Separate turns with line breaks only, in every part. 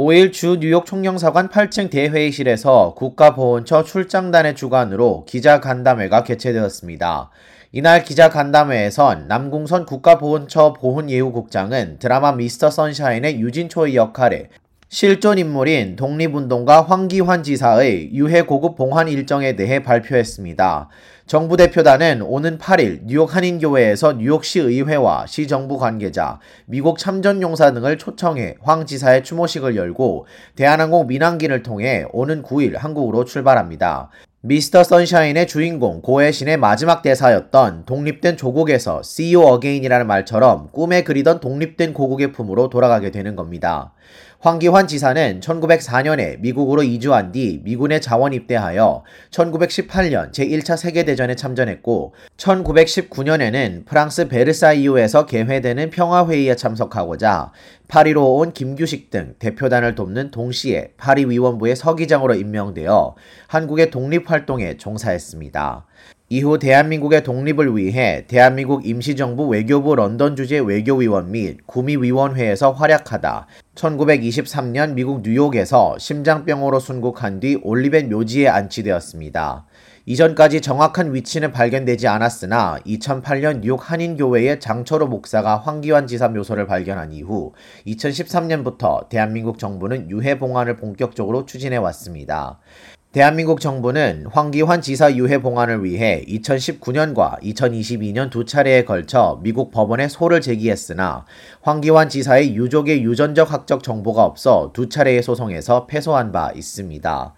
5일 주 뉴욕 총영사관 8층 대회의실에서 국가보훈처 출장단의 주관으로 기자간담회가 개최되었습니다. 이날 기자간담회에선 남궁선 국가보훈처 보훈예우국장은 드라마 미스터 선샤인의 유진초의 역할에 실존 인물인 독립운동가 황기환 지사의 유해 고급 봉환 일정에 대해 발표했습니다. 정부 대표단은 오는 8일 뉴욕 한인교회에서 뉴욕시 의회와 시정부 관계자, 미국 참전용사 등을 초청해 황 지사의 추모식을 열고 대한항공 민항기를 통해 오는 9일 한국으로 출발합니다. 미스터 선샤인의 주인공 고해신의 마지막 대사였던 독립된 조국에서 See you again이라는 말처럼 꿈에 그리던 독립된 고국의 품으로 돌아가게 되는 겁니다. 황기환 지사는 1904년에 미국으로 이주한 뒤 미군에 자원 입대하여 1918년 제1차 세계대전에 참전했고 1919년에는 프랑스 베르사이유에서 개회되는 평화회의에 참석하고자 파리로 온 김규식 등 대표단을 돕는 동시에 파리 위원부의 서기장으로 임명되어 한국의 독립활동에 종사했습니다. 이후 대한민국의 독립을 위해 대한민국 임시정부 외교부 런던 주재 외교위원 및 구미위원회에서 활약하다 1923년 미국 뉴욕에서 심장병으로 순국한 뒤 올리벤 묘지에 안치되었습니다. 이전까지 정확한 위치는 발견되지 않았으나 2008년 뉴욕 한인교회의 장철호 목사가 황기환 지사 묘소를 발견한 이후 2013년부터 대한민국 정부는 유해 봉안을 본격적으로 추진해 왔습니다. 대한민국 정부는 황기환 지사 유해 봉안을 위해 2019년과 2022년 두 차례에 걸쳐 미국 법원에 소를 제기했으나 황기환 지사의 유족의 유전적 학적 정보가 없어 두 차례의 소송에서 패소한 바 있습니다.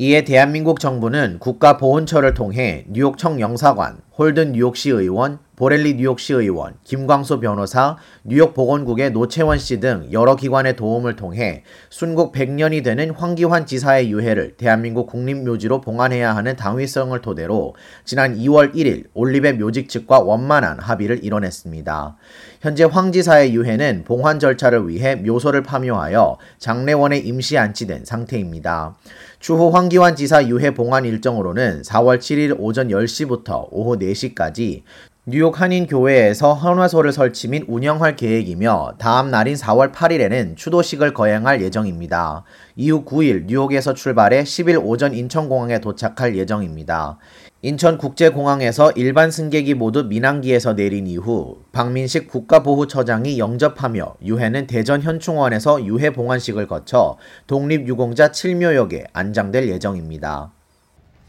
이에 대한민국 정부는 국가보훈처를 통해 뉴욕청 영사관, 홀든 뉴욕시 의원, 보렐리 뉴욕시 의원, 김광수 변호사, 뉴욕 보건국의 노채원 씨 등 여러 기관의 도움을 통해 순국 100년이 되는 황기환 지사의 유해를 대한민국 국립묘지로 봉안해야 하는 당위성을 토대로 지난 2월 1일 올리베 묘직 측과 원만한 합의를 이뤄냈습니다. 현재 황 지사의 유해는 봉환 절차를 위해 묘소를 파묘하여 장례원에 임시 안치된 상태입니다. 추후 황기환 지사 유해 봉환 일정으로는 4월 7일 오전 10시부터 오후 4시까지 뉴욕 한인교회에서 헌화소를 설치 및 운영할 계획이며 다음 날인 4월 8일에는 추도식을 거행할 예정입니다. 이후 9일 뉴욕에서 출발해 10일 오전 인천공항에 도착할 예정입니다. 인천국제공항에서 일반 승객이 모두 민항기에서 내린 이후 박민식 국가보훈처장이 영접하며 유해는 대전 현충원에서 유해 봉환식을 거쳐 독립유공자 7묘역에 안장될 예정입니다.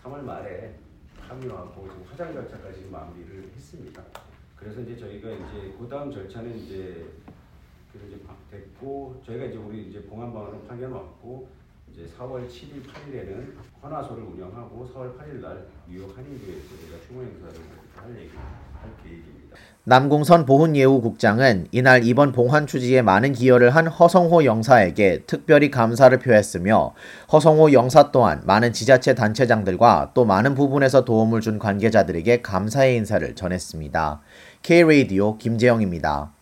3월 말에 합류하고 화장 절차까지 마무리를 했습니다. 그래서 이제 저희가 이제 그 다음 절차는 이제 이제 됐고 저희가 이제 우리 이제 봉안방으로 파견 왔고 이제 4월 7일, 8일에는 헌화소를 운영하고 4월 8일 날 뉴욕 한인교회에서 저희가 추모 행사를
남궁선 보훈예우국장은 이날 이번 봉환 추지에 많은 기여를 한 허성호 영사에게 특별히 감사를 표했으며 허성호 영사 또한 많은 지자체 단체장들과 또 많은 부분에서 도움을 준 관계자들에게 감사의 인사를 전했습니다. K-Radio 김재영입니다.